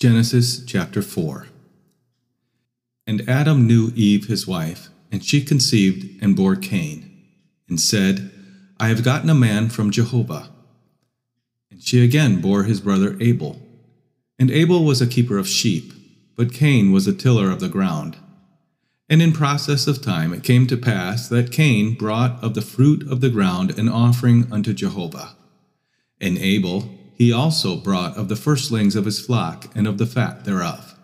Genesis chapter 4 And Adam knew Eve his wife, and she conceived and bore Cain, and said, I have gotten a man from Jehovah. And she again bore his brother Abel. And Abel was a keeper of sheep, but Cain was a tiller of the ground. And in process of time it came to pass that Cain brought of the fruit of the ground an offering unto Jehovah. And Abel he also brought of the firstlings of his flock and of the fat thereof.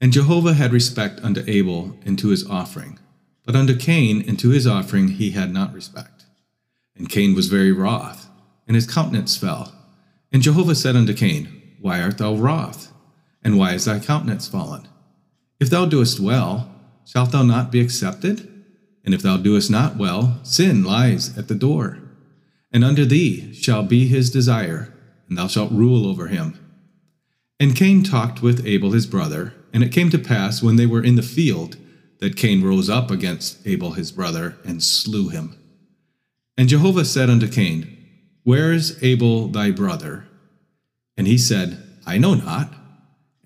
And Jehovah had respect unto Abel and to his offering, but unto Cain and to his offering he had not respect. And Cain was very wroth, and his countenance fell. And Jehovah said unto Cain, Why art thou wroth? And why is thy countenance fallen? If thou doest well, shalt thou not be accepted? And if thou doest not well, sin lies at the door. And unto thee shall be his desire, and thou shalt rule over him. And Cain talked with Abel his brother, and it came to pass when they were in the field that Cain rose up against Abel his brother and slew him. And Jehovah said unto Cain, Where is Abel thy brother? And he said, I know not.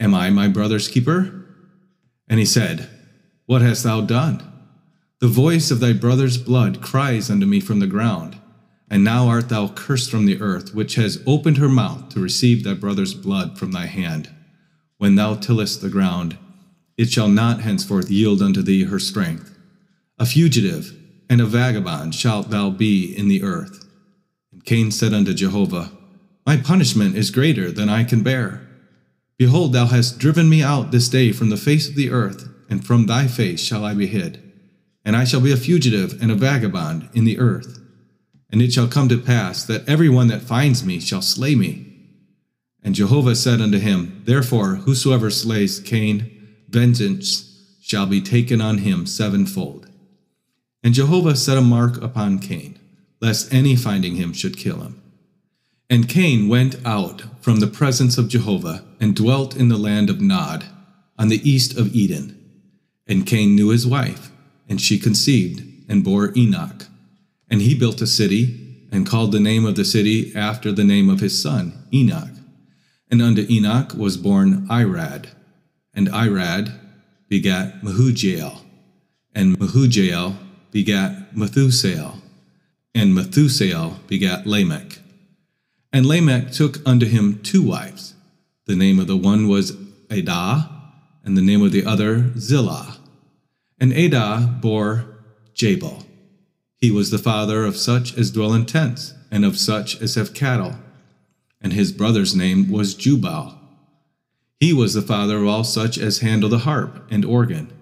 Am I my brother's keeper? And he said, What hast thou done? The voice of thy brother's blood cries unto me from the ground. And now art thou cursed from the earth, which has opened her mouth to receive thy brother's blood from thy hand. When thou tillest the ground, it shall not henceforth yield unto thee her strength. A fugitive and a vagabond shalt thou be in the earth. And Cain said unto Jehovah, My punishment is greater than I can bear. Behold, thou hast driven me out this day from the face of the earth, and from thy face shall I be hid. And I shall be a fugitive and a vagabond in the earth. And it shall come to pass that every one that finds me shall slay me. And Jehovah said unto him, Therefore, whosoever slays Cain, vengeance shall be taken on him sevenfold. And Jehovah set a mark upon Cain, lest any finding him should kill him. And Cain went out from the presence of Jehovah and dwelt in the land of Nod, on the east of Eden. And Cain knew his wife, and she conceived and bore Enoch. And he built a city, and called the name of the city after the name of his son, Enoch. And unto Enoch was born Irad, and Irad begat Mehujael, and Mehujael begat Methusael, and Methusael begat Lamech. And Lamech took unto him two wives. The name of the one was Adah, and the name of the other Zillah. And Adah bore Jabal. He was the father of such as dwell in tents, and of such as have cattle. And his brother's name was Jubal. He was the father of all such as handle the harp and organ.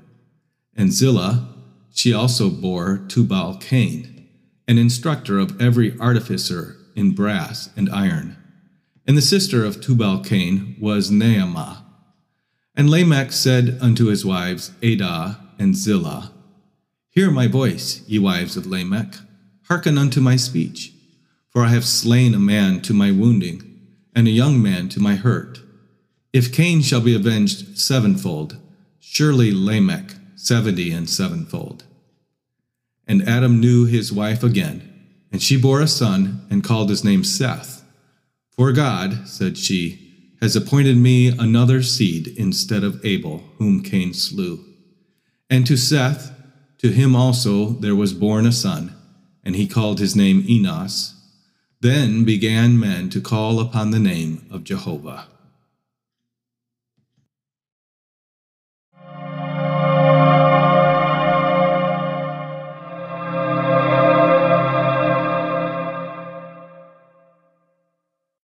And Zillah, she also bore Tubal Cain, an instructor of every artificer in brass and iron. And the sister of Tubal Cain was Naamah. And Lamech said unto his wives, Adah and Zillah, Hear my voice, ye wives of Lamech, hearken unto my speech. For I have slain a man to my wounding, and a young man to my hurt. If Cain shall be avenged sevenfold, surely Lamech seventy and sevenfold. And Adam knew his wife again, and she bore a son, and called his name Seth. For God, said she, has appointed me another seed instead of Abel, whom Cain slew. And to Seth, to him also there was born a son, and he called his name Enos. Then began men to call upon the name of Jehovah.